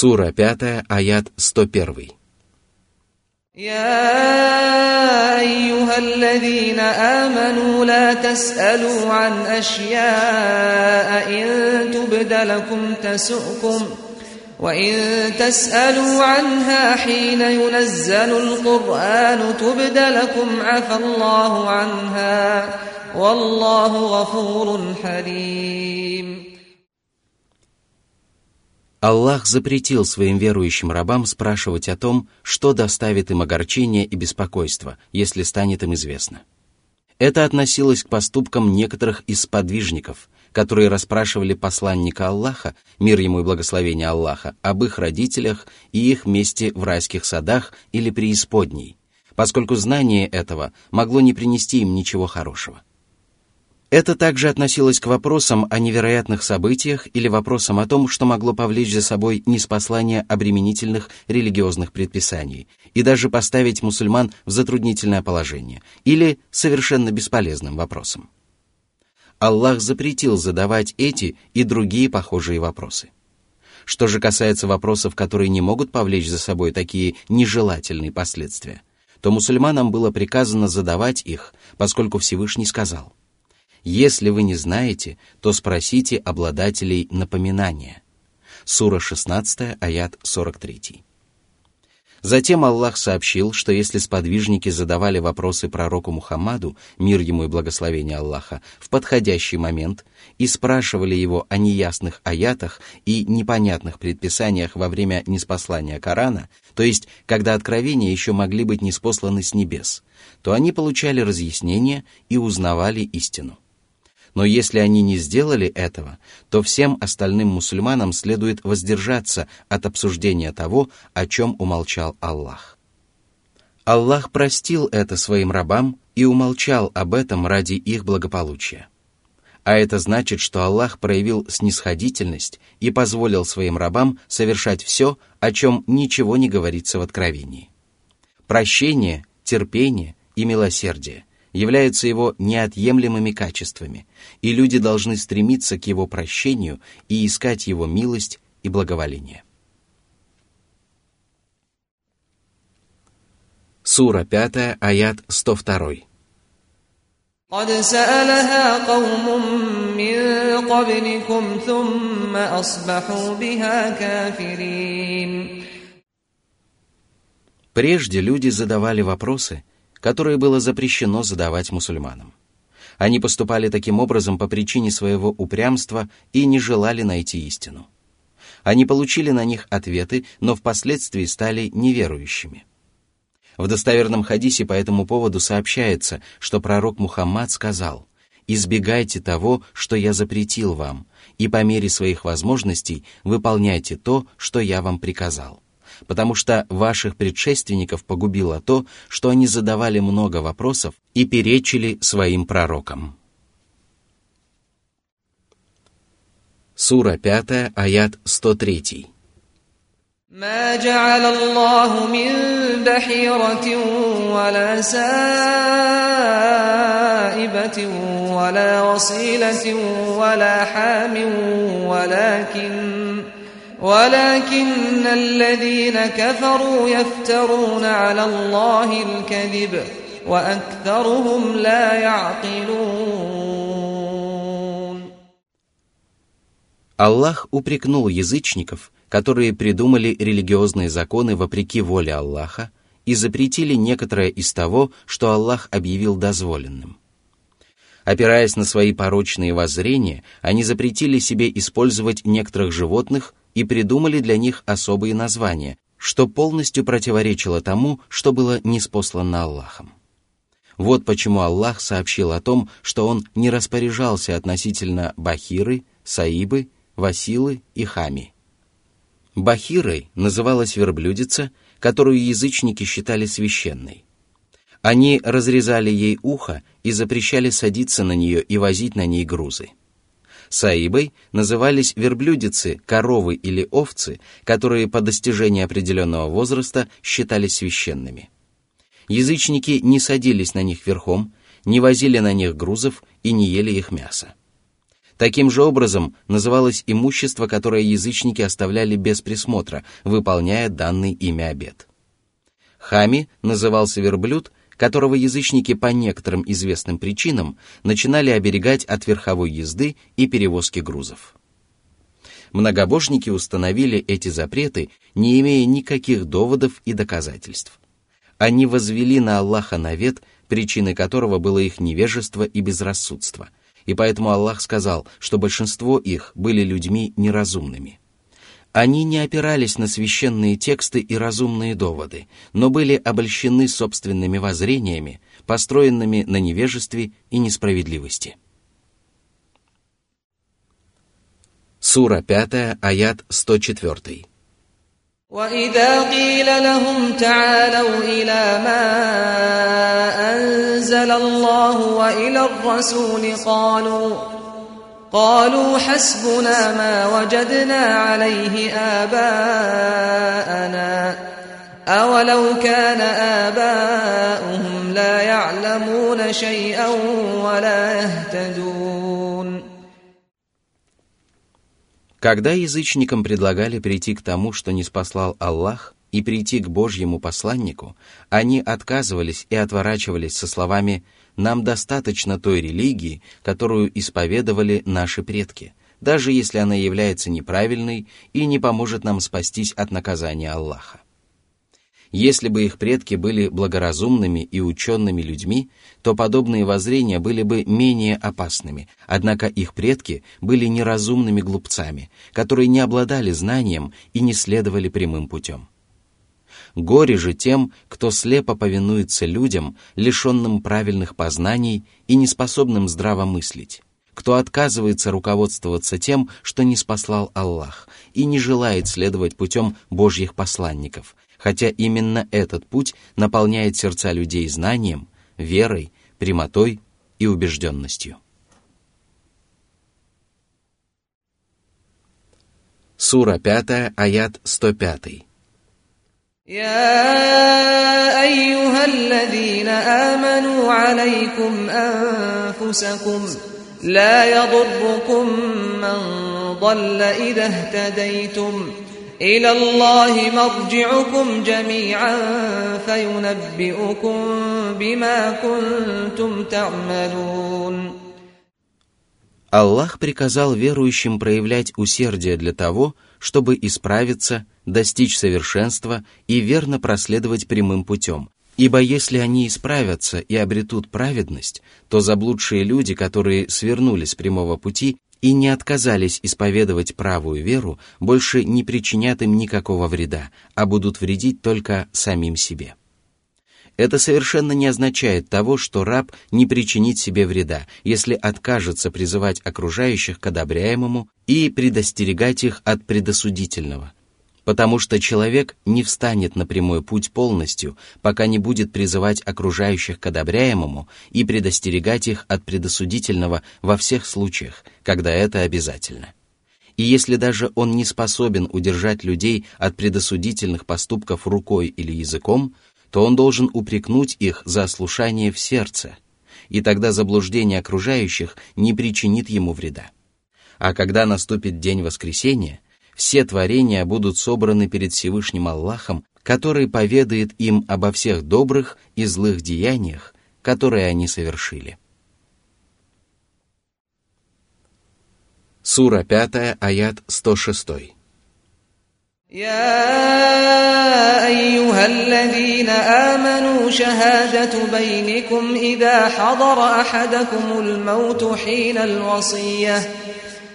Сура 5, аят 101. يا أيها الذين آمنوا لا تسألوا عن أشياء إن تبد لكم تسؤكم وإن تسألوا عنها حين ينزل القرآن تبد لكم عفى الله عنها والله غفور حليم Аллах запретил своим верующим рабам спрашивать о том, что доставит им огорчение и беспокойство, если станет им известно. Это относилось к поступкам некоторых из подвижников, которые расспрашивали посланника Аллаха, мир ему и благословение Аллаха, об их родителях и их месте в райских садах или преисподней, поскольку знание этого могло не принести им ничего хорошего. Это также относилось к вопросам о невероятных событиях или вопросам о том, что могло повлечь за собой неспослание обременительных религиозных предписаний и даже поставить мусульман в затруднительное положение, или совершенно бесполезным вопросам. Аллах запретил задавать эти и другие похожие вопросы. Что же касается вопросов, которые не могут повлечь за собой такие нежелательные последствия, то мусульманам было приказано задавать их, поскольку Всевышний сказал – если вы не знаете, то спросите обладателей напоминания. Сура 16, аят 43. Затем Аллах сообщил, что если сподвижники задавали вопросы пророку Мухаммаду, мир ему и благословение Аллаха, в подходящий момент и спрашивали его о неясных аятах и непонятных предписаниях во время неспослания Корана, то есть когда откровения еще могли быть неспосланы с небес, то они получали разъяснение и узнавали истину. Но если они не сделали этого, то всем остальным мусульманам следует воздержаться от обсуждения того, о чем умолчал Аллах. Аллах простил это своим рабам и умолчал об этом ради их благополучия. А это значит, что Аллах проявил снисходительность и позволил своим рабам совершать все, о чем ничего не говорится в Откровении. Прощение, терпение и милосердие – являются его неотъемлемыми качествами, и люди должны стремиться к его прощению и искать его милость и благоволение. Сура 5, аят 102. قد سألها قوم من قبلكم ثم أصبحوا بها كافرين Прежде люди задавали вопросы, которые было запрещено задавать мусульманам. Они поступали таким образом по причине своего упрямства и не желали найти истину. Они получили на них ответы, но впоследствии стали неверующими. В достоверном хадисе по этому поводу сообщается, что пророк Мухаммад сказал «Избегайте того, что я запретил вам, и по мере своих возможностей выполняйте то, что я вам приказал» потому что ваших предшественников погубило то, что они задавали много вопросов и перечили своим пророкам. Сура 5, аят 103. ما جعل الله من بحيرة ولا سائبة ولا وصيلة ولا حام ولكن ولكن الذين كفروا يفترون على الله الكذب وأكثرهم لا يعقلون Аллах упрекнул язычников, которые придумали религиозные законы вопреки воле Аллаха и запретили некоторое из того, что Аллах объявил дозволенным. Опираясь на свои порочные воззрения, они запретили себе использовать некоторых животных и придумали для них особые названия, что полностью противоречило тому, что было неспослано Аллахом. Вот почему Аллах сообщил о том, что Он не распоряжался относительно Бахиры, Саибы, Василы и Хами. Бахирой называлась верблюдица, которую язычники считали священной. Они разрезали ей ухо и запрещали садиться на нее и возить на ней грузы. Саибой назывались верблюдицы, коровы или овцы, которые по достижении определенного возраста считались священными. Язычники не садились на них верхом, не возили на них грузов и не ели их мясо. Таким же образом называлось имущество, которое язычники оставляли без присмотра, выполняя данный ими обет. Хами назывался верблюд, которого язычники по некоторым известным причинам начинали оберегать от верховой езды и перевозки грузов. Многобожники установили эти запреты, не имея никаких доводов и доказательств. Они возвели на Аллаха навет, причиной которого было их невежество и безрассудство – и поэтому Аллах сказал, что большинство их были людьми неразумными. Они не опирались на священные тексты и разумные доводы, но были обольщены собственными воззрениями, построенными на невежестве и несправедливости. Сура 5, аят 104. وإذا قيل لهم تعالوا إلى ما أنزل الله وإلى الرسول قالوا قالوا حسبنا ما وجدنا عليه آباءنا أولو كان آباؤهم لا يعلمون شيئا ولا يهتدون Когда язычникам предлагали прийти к тому, что не спаслал Аллах, и прийти к Божьему посланнику, они отказывались и отворачивались со словами «Нам достаточно той религии, которую исповедовали наши предки, даже если она является неправильной и не поможет нам спастись от наказания Аллаха». Если бы их предки были благоразумными и учеными людьми, то подобные воззрения были бы менее опасными, однако их предки были неразумными глупцами, которые не обладали знанием и не следовали прямым путем. Горе же тем, кто слепо повинуется людям, лишенным правильных познаний и неспособным здраво мыслить, кто отказывается руководствоваться тем, что не спаслал Аллах, и не желает следовать путем Божьих посланников, хотя именно этот путь наполняет сердца людей знанием, верой, прямотой и убежденностью. Сура 5, аят 105. يا أيها الذين آمنوا عليكم أنفسكم لا يضركم من ضل إذا اهتديتم إلى الله مرجعكم جميعا فينبئكم بما كنتم تعملون Аллах приказал верующим проявлять усердие для того, чтобы исправиться, достичь совершенства и верно проследовать прямым путем. Ибо если они исправятся и обретут праведность, то заблудшие люди, которые свернули с прямого пути, и не отказались исповедовать правую веру, больше не причинят им никакого вреда, а будут вредить только самим себе. Это совершенно не означает того, что раб не причинит себе вреда, если откажется призывать окружающих к одобряемому и предостерегать их от предосудительного – потому что человек не встанет на прямой путь полностью, пока не будет призывать окружающих к одобряемому и предостерегать их от предосудительного во всех случаях, когда это обязательно. И если даже он не способен удержать людей от предосудительных поступков рукой или языком, то он должен упрекнуть их за ослушание в сердце, и тогда заблуждение окружающих не причинит ему вреда. А когда наступит день воскресения – все творения будут собраны перед Всевышним Аллахом, который поведает им обо всех добрых и злых деяниях, которые они совершили. Сура 5, аят 106. يا أيها الذين آمنوا شهادة بينكم إذا حضر أحدكم الموت حين الوصية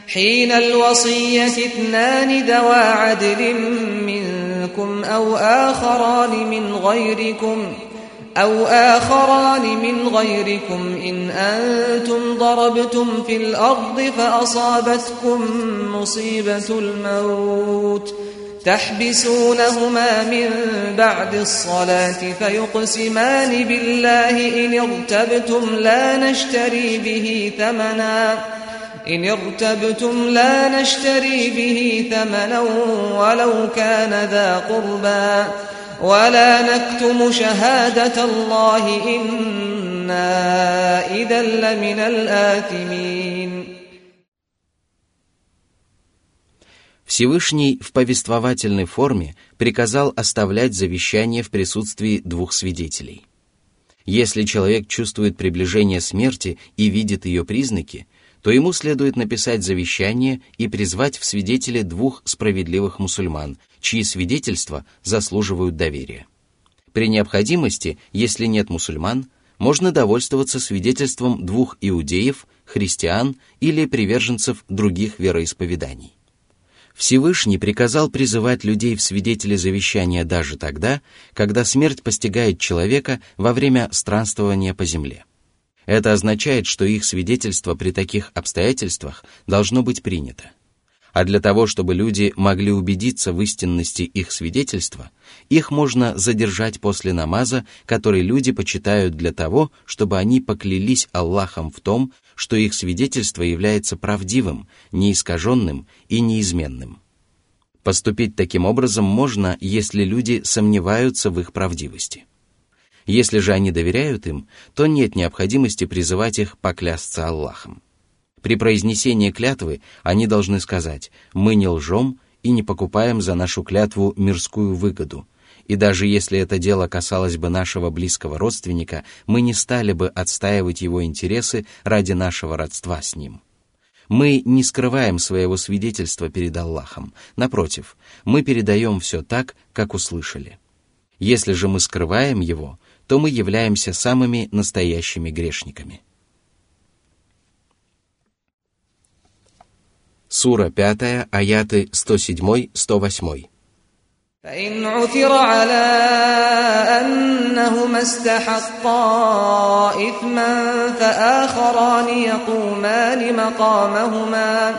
حين الوصية اثنان ذوى عدل منكم أو آخران من غيركم أو آخران من غيركم إن أنتم ضربتم في الأرض فأصابتكم مصيبة الموت تحبسونهما من بعد الصلاة فيقسمان بالله إن ارتبتم لا نشتري به ثمناً إن ارتبتم لا نشتري به ثمنا ولو كان ذا قربى ولا نكتم شهادة الله إنا إذا لمن الآثمين Всевышний в повествовательной форме приказал оставлять завещание в присутствии двух свидетелей. Если человек чувствует приближение смерти и видит ее признаки, то ему следует написать завещание и призвать в свидетели двух справедливых мусульман, чьи свидетельства заслуживают доверия. При необходимости, если нет мусульман, можно довольствоваться свидетельством двух иудеев, христиан или приверженцев других вероисповеданий. Всевышний приказал призывать людей в свидетели завещания даже тогда, когда смерть постигает человека во время странствования по земле. Это означает, что их свидетельство при таких обстоятельствах должно быть принято. А для того, чтобы люди могли убедиться в истинности их свидетельства, их можно задержать после намаза, который люди почитают для того, чтобы они поклялись Аллахом в том, что их свидетельство является правдивым, неискаженным и неизменным. Поступить таким образом можно, если люди сомневаются в их правдивости. Если же они доверяют им, то нет необходимости призывать их поклясться Аллахом. При произнесении клятвы они должны сказать «мы не лжем и не покупаем за нашу клятву мирскую выгоду», и даже если это дело касалось бы нашего близкого родственника, мы не стали бы отстаивать его интересы ради нашего родства с ним. Мы не скрываем своего свидетельства перед Аллахом. Напротив, мы передаем все так, как услышали. Если же мы скрываем его, то мы являемся самыми настоящими грешниками. Сура 5, аяты 107-108. فإن عثر على أنهما استحقا إثما فآخران يقومان مقامهما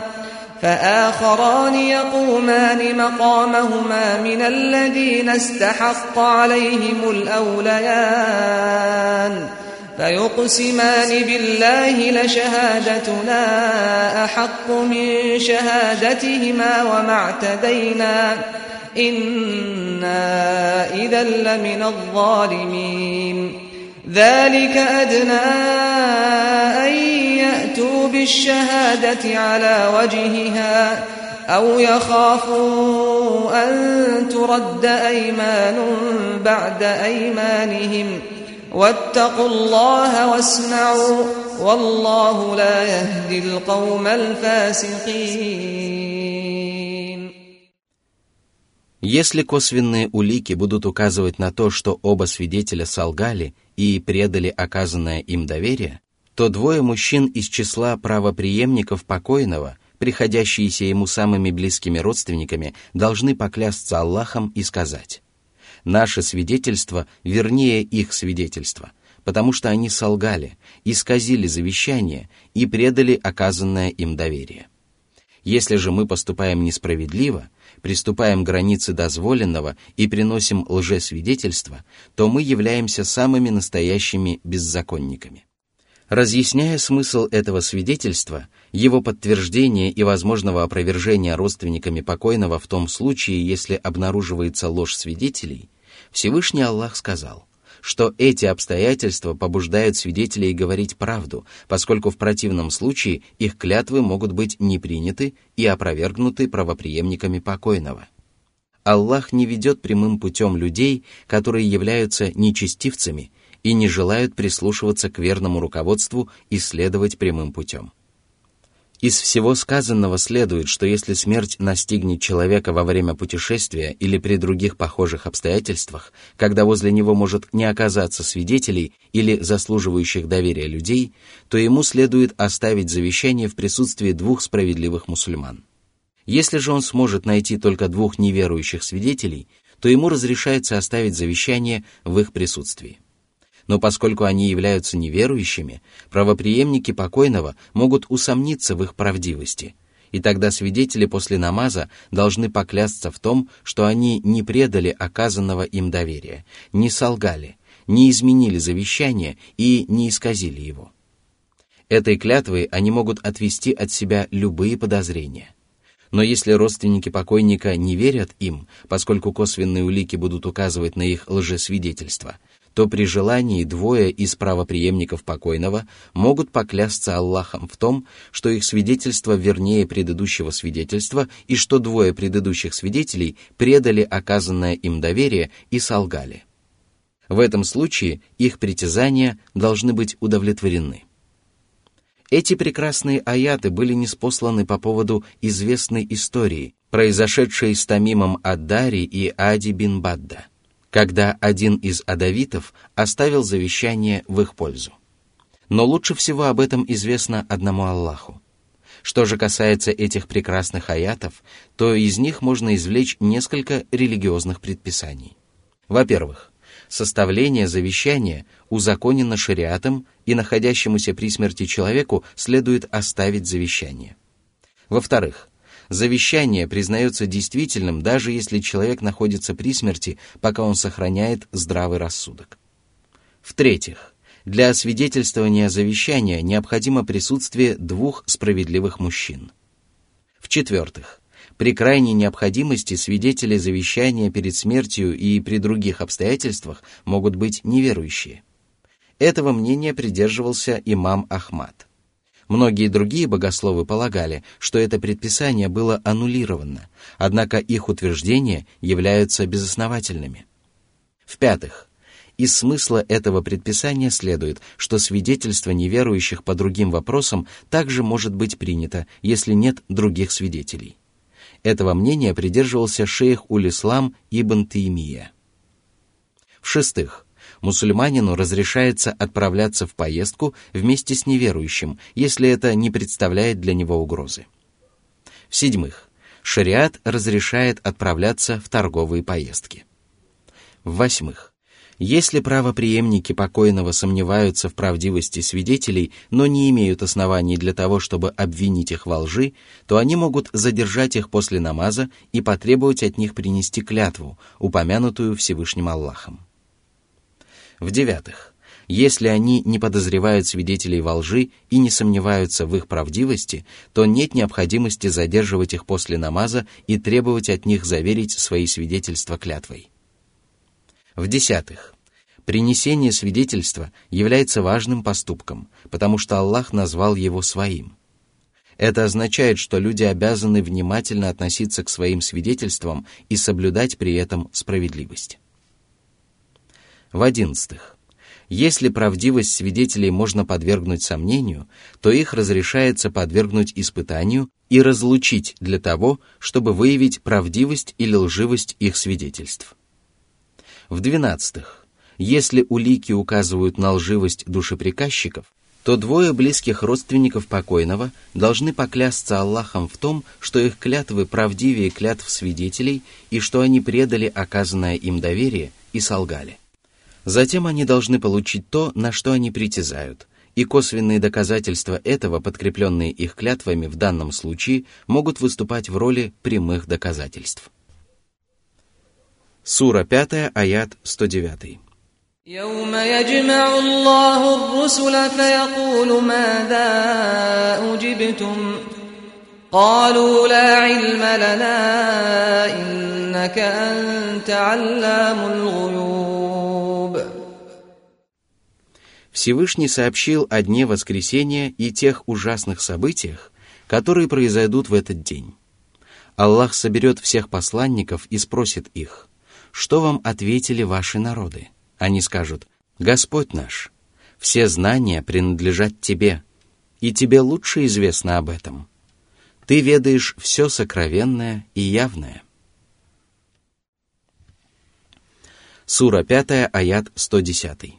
فآخران يقومان مقامهما من الذين استحق عليهم الأوليان. فيقسمان بالله لشهادتنا أحق من شهادتهما وما اعتدينا. إنا إذا لمن الظالمين. ذلك أدنى أن يأتوا بالشهادة على وجهها أو يخافوا أن ترد أيمان بعد أيمانهم ۖ واتقوا الله واسمعوا والله لا يهدي القوم الفاسقين Если косвенные улики будут указывать на то, что оба свидетеля солгали и предали оказанное им доверие, то двое мужчин из числа правоприемников покойного, приходящиеся ему самыми близкими родственниками, должны поклясться Аллахом и сказать наше свидетельство вернее их свидетельства, потому что они солгали, исказили завещание и предали оказанное им доверие. Если же мы поступаем несправедливо, приступаем к границе дозволенного и приносим лжесвидетельство, то мы являемся самыми настоящими беззаконниками. Разъясняя смысл этого свидетельства, его подтверждения и возможного опровержения родственниками покойного в том случае, если обнаруживается ложь свидетелей, Всевышний Аллах сказал, что эти обстоятельства побуждают свидетелей говорить правду, поскольку в противном случае их клятвы могут быть не приняты и опровергнуты правоприемниками покойного. Аллах не ведет прямым путем людей, которые являются нечестивцами и не желают прислушиваться к верному руководству и следовать прямым путем. Из всего сказанного следует, что если смерть настигнет человека во время путешествия или при других похожих обстоятельствах, когда возле него может не оказаться свидетелей или заслуживающих доверия людей, то ему следует оставить завещание в присутствии двух справедливых мусульман. Если же он сможет найти только двух неверующих свидетелей, то ему разрешается оставить завещание в их присутствии но поскольку они являются неверующими, правоприемники покойного могут усомниться в их правдивости, и тогда свидетели после намаза должны поклясться в том, что они не предали оказанного им доверия, не солгали, не изменили завещание и не исказили его. Этой клятвой они могут отвести от себя любые подозрения. Но если родственники покойника не верят им, поскольку косвенные улики будут указывать на их лжесвидетельство – то при желании двое из правоприемников покойного могут поклясться Аллахом в том, что их свидетельство вернее предыдущего свидетельства и что двое предыдущих свидетелей предали оказанное им доверие и солгали. В этом случае их притязания должны быть удовлетворены. Эти прекрасные аяты были неспосланы по поводу известной истории, произошедшей с Тамимом Аддари и Ади бин Бадда – когда один из адавитов оставил завещание в их пользу. Но лучше всего об этом известно одному Аллаху. Что же касается этих прекрасных аятов, то из них можно извлечь несколько религиозных предписаний. Во-первых, составление завещания узаконено шариатом, и находящемуся при смерти человеку следует оставить завещание. Во-вторых, Завещание признается действительным, даже если человек находится при смерти, пока он сохраняет здравый рассудок. В-третьих, для освидетельствования завещания необходимо присутствие двух справедливых мужчин. В-четвертых, при крайней необходимости свидетели завещания перед смертью и при других обстоятельствах могут быть неверующие. Этого мнения придерживался имам Ахмад. Многие другие богословы полагали, что это предписание было аннулировано, однако их утверждения являются безосновательными. В-пятых, из смысла этого предписания следует, что свидетельство неверующих по другим вопросам также может быть принято, если нет других свидетелей. Этого мнения придерживался шейх Улислам ибн Таймия. В-шестых, мусульманину разрешается отправляться в поездку вместе с неверующим, если это не представляет для него угрозы. В-седьмых, шариат разрешает отправляться в торговые поездки. В-восьмых, если правоприемники покойного сомневаются в правдивости свидетелей, но не имеют оснований для того, чтобы обвинить их во лжи, то они могут задержать их после намаза и потребовать от них принести клятву, упомянутую Всевышним Аллахом. В-девятых, если они не подозревают свидетелей во лжи и не сомневаются в их правдивости, то нет необходимости задерживать их после намаза и требовать от них заверить свои свидетельства клятвой. В-десятых, принесение свидетельства является важным поступком, потому что Аллах назвал его своим. Это означает, что люди обязаны внимательно относиться к своим свидетельствам и соблюдать при этом справедливость. В одиннадцатых. Если правдивость свидетелей можно подвергнуть сомнению, то их разрешается подвергнуть испытанию и разлучить для того, чтобы выявить правдивость или лживость их свидетельств. В двенадцатых. Если улики указывают на лживость душеприказчиков, то двое близких родственников покойного должны поклясться Аллахом в том, что их клятвы правдивее клятв свидетелей и что они предали оказанное им доверие и солгали. Затем они должны получить то, на что они притязают, и косвенные доказательства этого, подкрепленные их клятвами в данном случае, могут выступать в роли прямых доказательств. Сура 5, аят 109. يوم يجمع الله الرسل فيقول ماذا أجبتم قالوا لا علم لنا إنك أنت علام الغيوب Всевышний сообщил о дне воскресения и тех ужасных событиях, которые произойдут в этот день. Аллах соберет всех посланников и спросит их, что вам ответили ваши народы? Они скажут, Господь наш, все знания принадлежат Тебе, и Тебе лучше известно об этом. Ты ведаешь все сокровенное и явное. Сура 5, аят 110.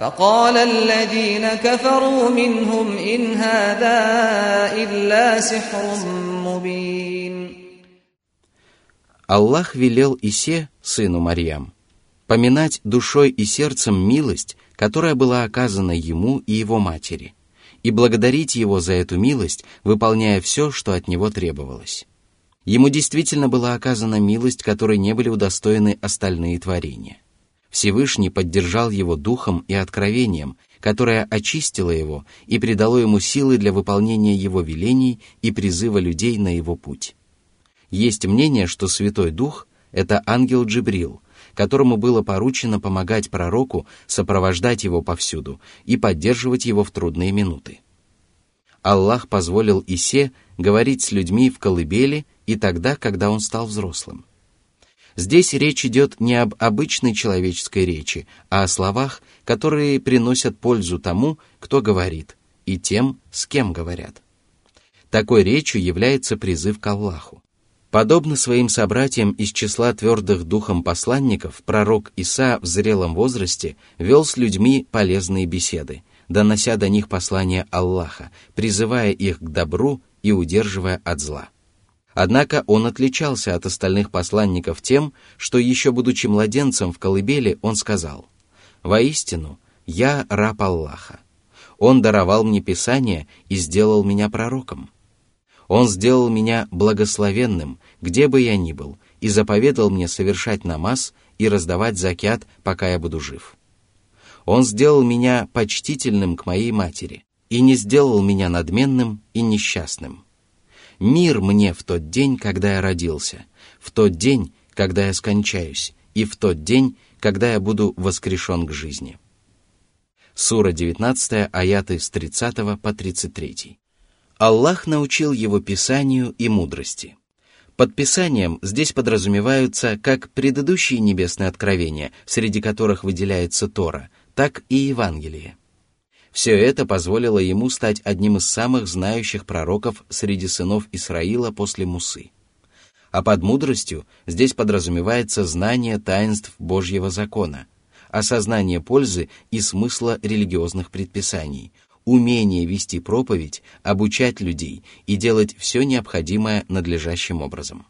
فقال الذين كفروا منهم إن هذا إلا سحر مبين Аллах велел Исе, сыну Марьям, поминать душой и сердцем милость, которая была оказана ему и его матери, и благодарить его за эту милость, выполняя все, что от него требовалось. Ему действительно была оказана милость, которой не были удостоены остальные творения. Всевышний поддержал его духом и откровением, которое очистило его и придало ему силы для выполнения его велений и призыва людей на его путь. Есть мнение, что Святой Дух — это ангел Джибрил, которому было поручено помогать пророку, сопровождать его повсюду и поддерживать его в трудные минуты. Аллах позволил Исе говорить с людьми в колыбели и тогда, когда он стал взрослым. Здесь речь идет не об обычной человеческой речи, а о словах, которые приносят пользу тому, кто говорит, и тем, с кем говорят. Такой речью является призыв к Аллаху. Подобно своим собратьям из числа твердых духом посланников, пророк Иса в зрелом возрасте вел с людьми полезные беседы, донося до них послание Аллаха, призывая их к добру и удерживая от зла. Однако он отличался от остальных посланников тем, что еще будучи младенцем в колыбели, он сказал, «Воистину, я раб Аллаха. Он даровал мне Писание и сделал меня пророком. Он сделал меня благословенным, где бы я ни был, и заповедал мне совершать намаз и раздавать закят, пока я буду жив. Он сделал меня почтительным к моей матери и не сделал меня надменным и несчастным. Мир мне в тот день, когда я родился, в тот день, когда я скончаюсь, и в тот день, когда я буду воскрешен к жизни. Сура 19, аяты с 30 по 33. Аллах научил его писанию и мудрости. Под писанием здесь подразумеваются как предыдущие небесные откровения, среди которых выделяется Тора, так и Евангелие. Все это позволило ему стать одним из самых знающих пророков среди сынов Исраила после Мусы. А под мудростью здесь подразумевается знание таинств Божьего закона, осознание пользы и смысла религиозных предписаний – умение вести проповедь, обучать людей и делать все необходимое надлежащим образом.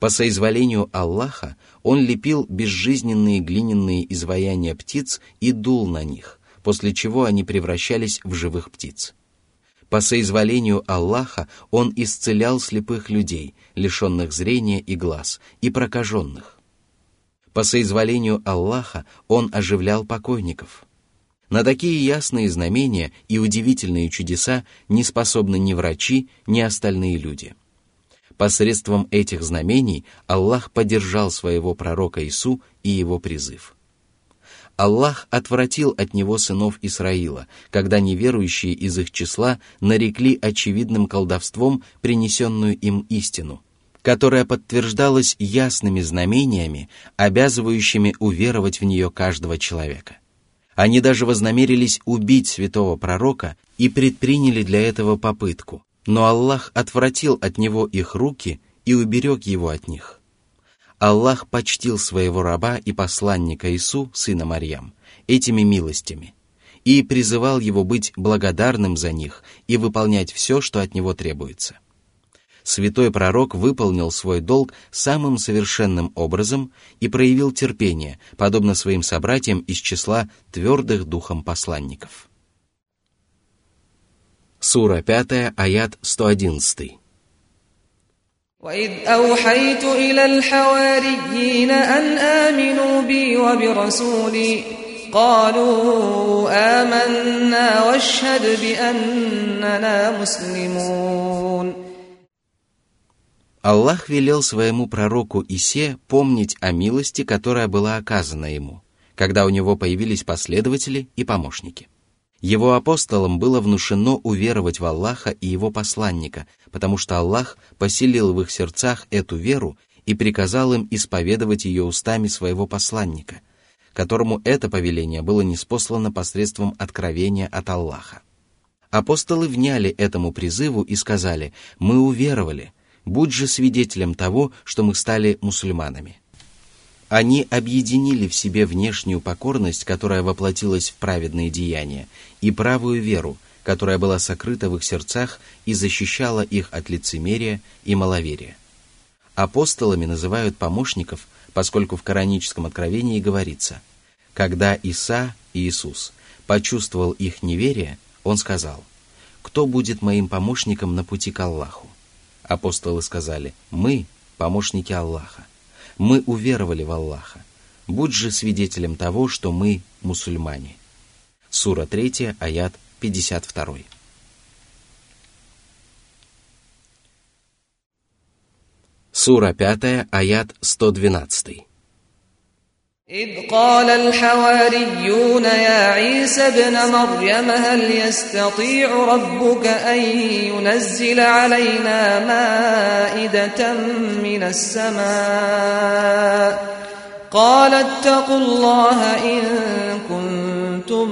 По соизволению Аллаха он лепил безжизненные глиняные изваяния птиц и дул на них, после чего они превращались в живых птиц. По соизволению Аллаха он исцелял слепых людей, лишенных зрения и глаз, и прокаженных. По соизволению Аллаха он оживлял покойников – на такие ясные знамения и удивительные чудеса не способны ни врачи, ни остальные люди. Посредством этих знамений Аллах поддержал своего пророка Ису и его призыв. Аллах отвратил от него сынов Исраила, когда неверующие из их числа нарекли очевидным колдовством принесенную им истину, которая подтверждалась ясными знамениями, обязывающими уверовать в нее каждого человека. Они даже вознамерились убить святого пророка и предприняли для этого попытку, но Аллах отвратил от него их руки и уберег его от них. Аллах почтил своего раба и посланника Ису, сына Марьям, этими милостями и призывал его быть благодарным за них и выполнять все, что от него требуется святой пророк выполнил свой долг самым совершенным образом и проявил терпение, подобно своим собратьям из числа твердых духом посланников. Сура 5, аят 111. وإذ أوحيت إلى الحواريين أن آمنوا بي وبرسولي قالوا آمنا واشهد بأننا مسلمون Аллах велел своему пророку Исе помнить о милости, которая была оказана ему, когда у него появились последователи и помощники. Его апостолам было внушено уверовать в Аллаха и его посланника, потому что Аллах поселил в их сердцах эту веру и приказал им исповедовать ее устами своего посланника, которому это повеление было неспослано посредством откровения от Аллаха. Апостолы вняли этому призыву и сказали, «Мы уверовали, будь же свидетелем того, что мы стали мусульманами». Они объединили в себе внешнюю покорность, которая воплотилась в праведные деяния, и правую веру, которая была сокрыта в их сердцах и защищала их от лицемерия и маловерия. Апостолами называют помощников, поскольку в кораническом откровении говорится, «Когда Иса, Иисус, почувствовал их неверие, он сказал, «Кто будет моим помощником на пути к Аллаху?» Апостолы сказали, «Мы – помощники Аллаха. Мы уверовали в Аллаха. Будь же свидетелем того, что мы мусульмане». Сура 3, аят 52. Сура 5, аят 112. إذ قال الحواريون يا عيسى ابن مريم هل يستطيع ربك أن ينزل علينا مائدة من السماء قال اتقوا الله إن كنتم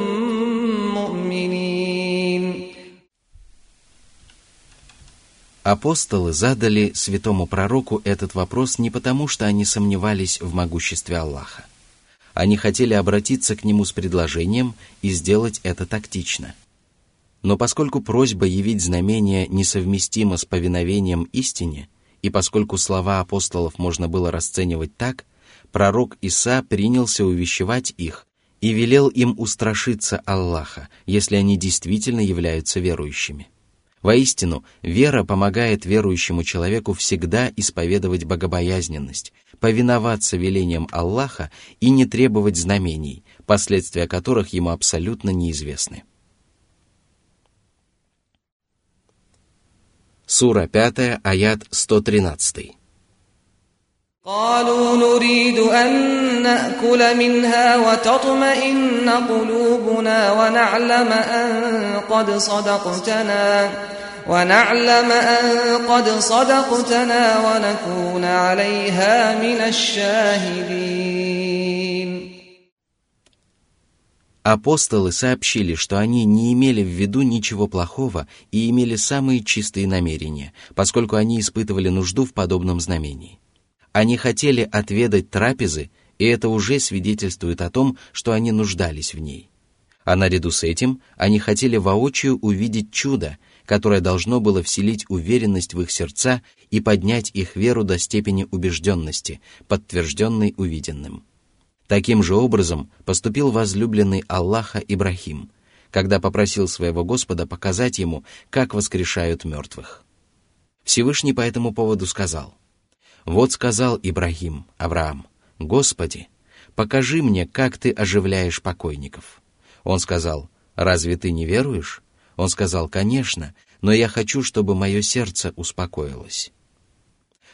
مؤمنين Апостолы задали святому пророку этот вопрос не потому, что они сомневались в могуществе Аллаха. Они хотели обратиться к нему с предложением и сделать это тактично. Но поскольку просьба явить знамение несовместима с повиновением истине, и поскольку слова апостолов можно было расценивать так, пророк Иса принялся увещевать их и велел им устрашиться Аллаха, если они действительно являются верующими. Воистину, вера помогает верующему человеку всегда исповедовать богобоязненность, повиноваться велениям Аллаха и не требовать знамений, последствия которых ему абсолютно неизвестны. Сура 5, аят 113. قالوا نريد أن نأكل منها وتطمئن قلوبنا ونعلم أن قد صدقتنا ونعلم أن قد صدقتنا ونكون عليها من الشاهدين Апостолы сообщили, что они не имели в виду ничего плохого и имели самые чистые намерения, поскольку они испытывали нужду в подобном знамении. Они хотели отведать трапезы, и это уже свидетельствует о том, что они нуждались в ней. А наряду с этим они хотели воочию увидеть чудо, которое должно было вселить уверенность в их сердца и поднять их веру до степени убежденности, подтвержденной увиденным. Таким же образом поступил возлюбленный Аллаха Ибрахим, когда попросил своего Господа показать ему, как воскрешают мертвых. Всевышний по этому поводу сказал, «Вот сказал Ибрахим, Авраам, Господи, покажи мне, как ты оживляешь покойников». Он сказал, «Разве ты не веруешь?» Он сказал, «Конечно, но я хочу, чтобы мое сердце успокоилось».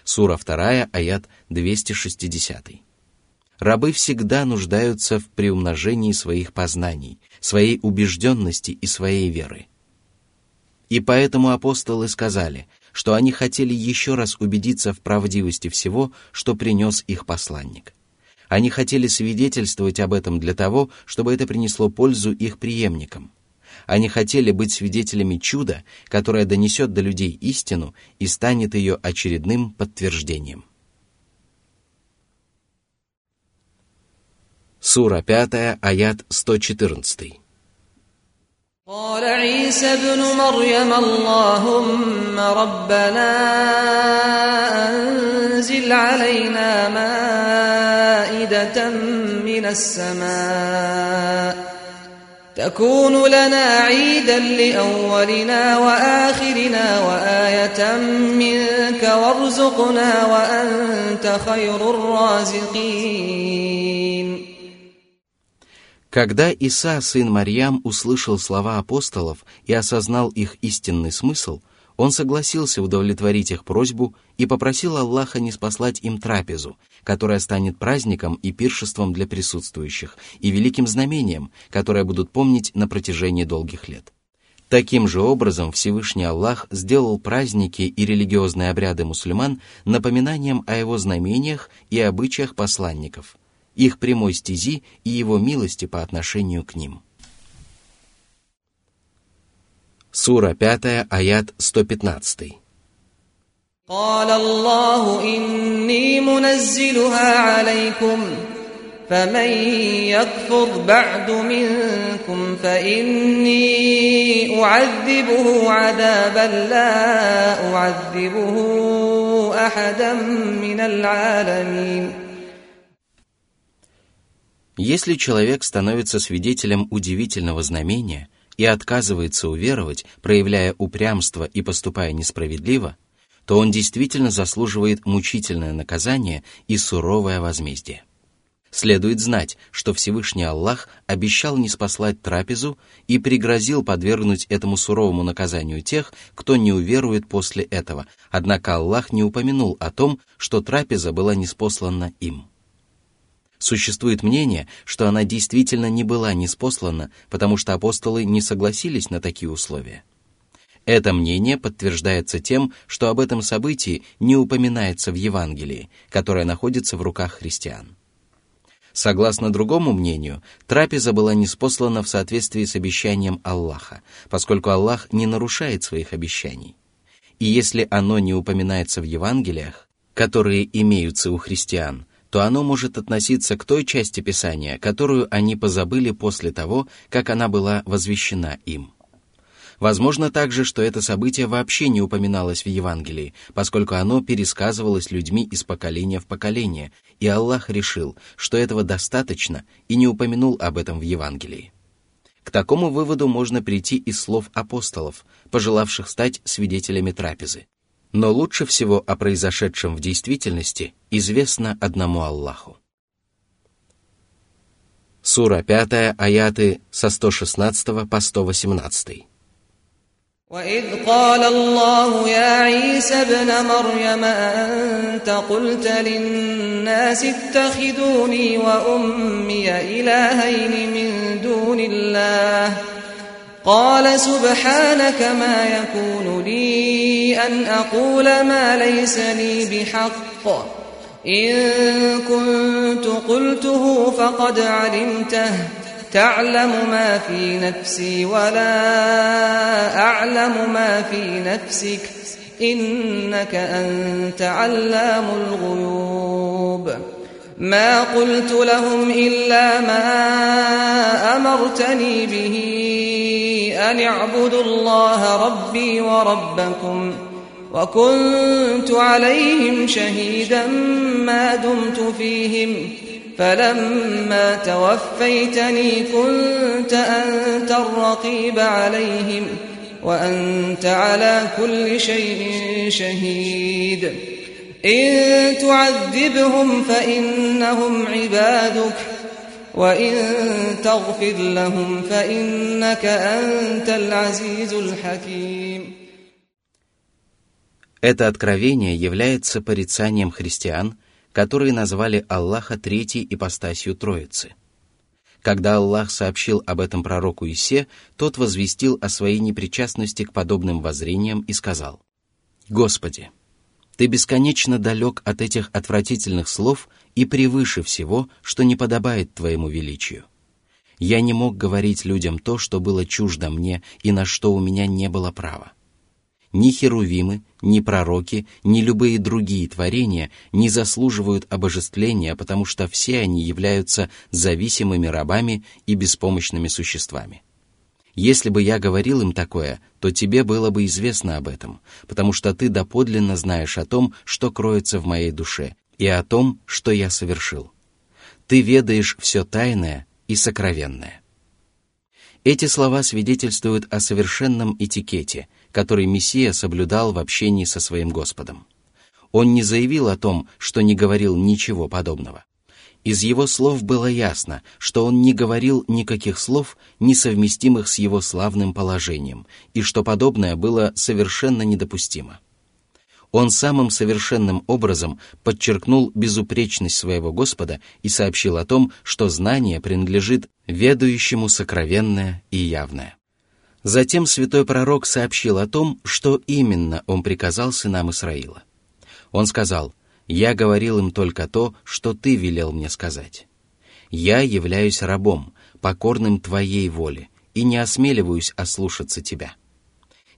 Сура 2, аят 260. Рабы всегда нуждаются в приумножении своих познаний, своей убежденности и своей веры. И поэтому апостолы сказали, что они хотели еще раз убедиться в правдивости всего, что принес их посланник. Они хотели свидетельствовать об этом для того, чтобы это принесло пользу их преемникам. Они хотели быть свидетелями чуда, которое донесет до людей истину и станет ее очередным подтверждением. Сура 5, аят 114. قال عيسى ابن مريم اللهم ربنا أنزل علينا مائدة من السماء تكون لنا عيدا لأولنا وآخرنا وآية منك وارزقنا وأنت خير الرازقين Когда Иса, сын Марьям, услышал слова апостолов и осознал их истинный смысл, он согласился удовлетворить их просьбу и попросил Аллаха не спаслать им трапезу, которая станет праздником и пиршеством для присутствующих, и великим знамением, которое будут помнить на протяжении долгих лет. Таким же образом Всевышний Аллах сделал праздники и религиозные обряды мусульман напоминанием о его знамениях и обычаях посланников – их прямой стези и его милости по отношению к ним. Сура 5, аят 115. قال الله إني منزلها عليكم فمن يكفر بعد منكم فإني أعذبه عذابا لا أعذبه أحدا من العالمين Если человек становится свидетелем удивительного знамения и отказывается уверовать, проявляя упрямство и поступая несправедливо, то он действительно заслуживает мучительное наказание и суровое возмездие. Следует знать, что Всевышний Аллах обещал не спаслать трапезу и пригрозил подвергнуть этому суровому наказанию тех, кто не уверует после этого, однако Аллах не упомянул о том, что трапеза была неспослана им. Существует мнение, что она действительно не была неспослана, потому что апостолы не согласились на такие условия. Это мнение подтверждается тем, что об этом событии не упоминается в Евангелии, которое находится в руках христиан. Согласно другому мнению, трапеза была неспослана в соответствии с обещанием Аллаха, поскольку Аллах не нарушает своих обещаний. И если оно не упоминается в Евангелиях, которые имеются у христиан, то оно может относиться к той части Писания, которую они позабыли после того, как она была возвещена им – Возможно также, что это событие вообще не упоминалось в Евангелии, поскольку оно пересказывалось людьми из поколения в поколение, и Аллах решил, что этого достаточно и не упомянул об этом в Евангелии. К такому выводу можно прийти из слов апостолов, пожелавших стать свидетелями трапезы Но лучше всего о произошедшем в действительности известно одному Аллаху. Сура 5, аяты со 116 по 118. وإذ قال الله يا عيسى ابن مريم أنت قلت للناس اتخذوني وأمي إلهين من دون الله قال سبحانك ما يكون لي أن أقول ما ليس لي بحق. إن كنت قلته فقد علمته. تعلم ما في نفسي ولا أعلم ما في نفسك. إنك أنت علام الغيوب. ما قلت لهم إلا ما أمرتني به. أن اعبدوا الله ربي وربكم وكنت عليهم شهيدا ما دمت فيهم فلما توفيتني كنت أنت الرقيب عليهم وأنت على كل شيء شهيد. إن تعذبهم فإنهم عبادك وإن تغفر لهم فإنك أنت العزيز الحكيم Это откровение является порицанием христиан – которые назвали Аллаха третьей ипостасью Троицы. Когда Аллах сообщил об этом пророку Исе, тот возвестил о своей непричастности к подобным воззрениям и сказал, «Господи, Ты бесконечно далек от этих отвратительных слов и превыше всего, что не подобает Твоему величию. Я не мог говорить людям то, что было чуждо мне и на что у меня не было права. Ни херувимы, ни пророки, ни любые другие творения не заслуживают обожествления, потому что все они являются зависимыми рабами и беспомощными существами. Если бы я говорил им такое, то тебе было бы известно об этом, потому что ты доподлинно знаешь о том, что кроется в моей душе, и о том, что я совершил. Ты ведаешь все тайное и сокровенное. Эти слова свидетельствуют о совершенном этикете – который Мессия соблюдал в общении со своим Господом. Он не заявил о том, что не говорил ничего подобного. Из его слов было ясно, что он не говорил никаких слов, несовместимых с его славным положением, и что подобное было совершенно недопустимо. Он самым совершенным образом подчеркнул безупречность своего Господа и сообщил о том, что знание принадлежит ведающему сокровенное и явное. Затем святой пророк сообщил о том, что именно он приказал сынам Исраила. Он сказал, «Я говорил им только то, что ты велел мне сказать». Я являюсь рабом, покорным Твоей воле, и не осмеливаюсь ослушаться Тебя.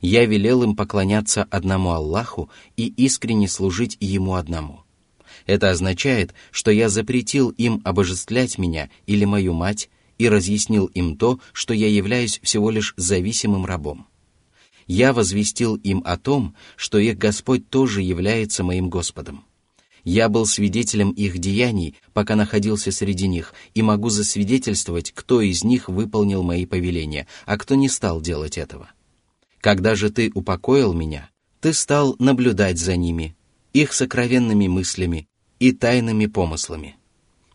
Я велел им поклоняться одному Аллаху и искренне служить Ему одному. Это означает, что я запретил им обожествлять меня или мою мать и разъяснил им то, что я являюсь всего лишь зависимым рабом. Я возвестил им о том, что их Господь тоже является моим Господом. Я был свидетелем их деяний, пока находился среди них, и могу засвидетельствовать, кто из них выполнил мои повеления, а кто не стал делать этого. Когда же ты упокоил меня, ты стал наблюдать за ними, их сокровенными мыслями и тайными помыслами.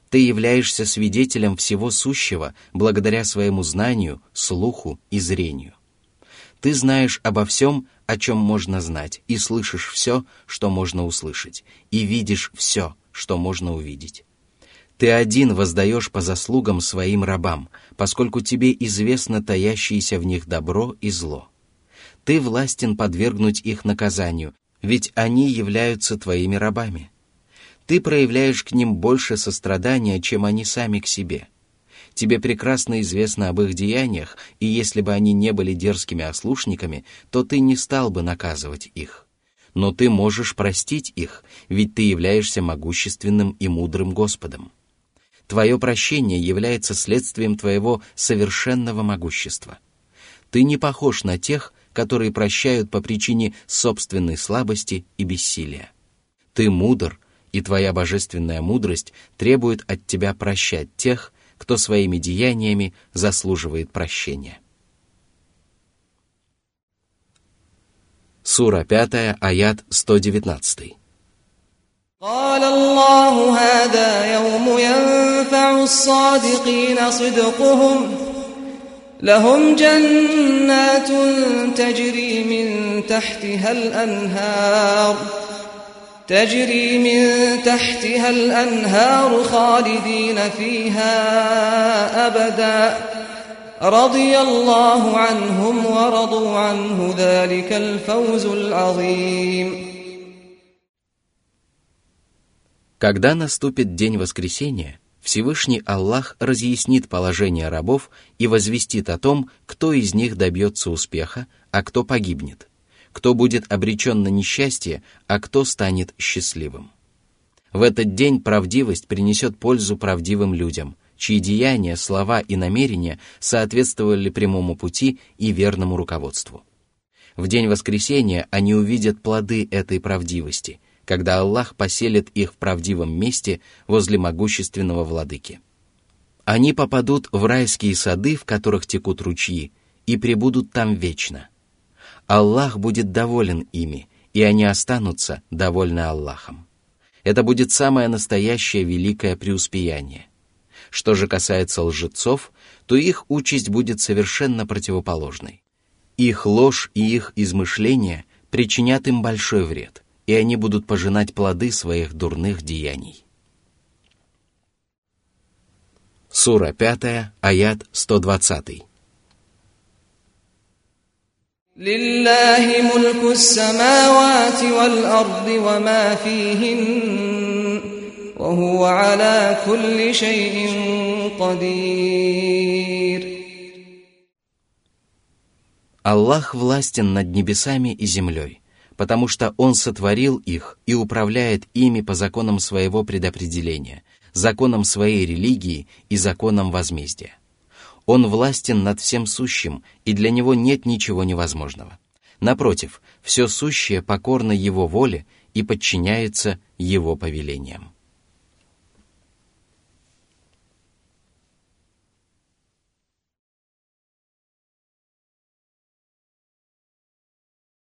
Ты являешься свидетелем всего сущего благодаря своему знанию, слуху и зрению. Ты знаешь обо всем, о чем можно знать, и слышишь все, что можно услышать, и видишь все, что можно увидеть. Ты один воздаешь по заслугам своим рабам, поскольку тебе известно таящееся в них добро и зло. Ты властен подвергнуть их наказанию, ведь они являются твоими рабами. Ты проявляешь к ним больше сострадания, чем они сами к себе – Тебе прекрасно известно об их деяниях, и если бы они не были дерзкими ослушниками, то ты не стал бы наказывать их. Но ты можешь простить их, ведь ты являешься могущественным и мудрым Господом. Твое прощение является следствием твоего совершенного могущества. Ты не похож на тех, которые прощают по причине собственной слабости и бессилия. Ты мудр, и твоя божественная мудрость требует от тебя прощать тех, кто своими деяниями заслуживает прощения. Сура 5, аят 119. قال الله هذا يوم ينفع الصادقين صدقهم لهم جنات تجري من تحتها الأنهار تجري من تحتها الأنهار خالدين فيها أبدا رضي الله عنهم ورضوا عنه ذلك الفوز العظيم Когда наступит день воскресения, Всевышний Аллах разъяснит положение рабов и возвестит о том, кто из них добьется успеха, а кто погибнет – кто будет обречен на несчастье, а кто станет счастливым. В этот день правдивость принесет пользу правдивым людям, чьи деяния, слова и намерения соответствовали прямому пути и верному руководству. В день воскресения они увидят плоды этой правдивости, когда Аллах поселит их в правдивом месте возле могущественного владыки. Они попадут в райские сады, в которых текут ручьи, и пребудут там вечно – Аллах будет доволен ими, и они останутся довольны Аллахом. Это будет самое настоящее великое преуспеяние. Что же касается лжецов, то их участь будет совершенно противоположной. Их ложь и их измышления причинят им большой вред, и они будут пожинать плоды своих дурных деяний. Сура 5, аят 120. لله ملك السماوات والأرض وما فيهن وهو على كل شيء قدير Аллах властен над небесами и землей, потому что Он сотворил их и управляет ими по законам своего предопределения, законам своей религии и законам возмездия. Он властен над всем сущим, и для него нет ничего невозможного. Напротив, все сущее покорно его воле и подчиняется его повелениям.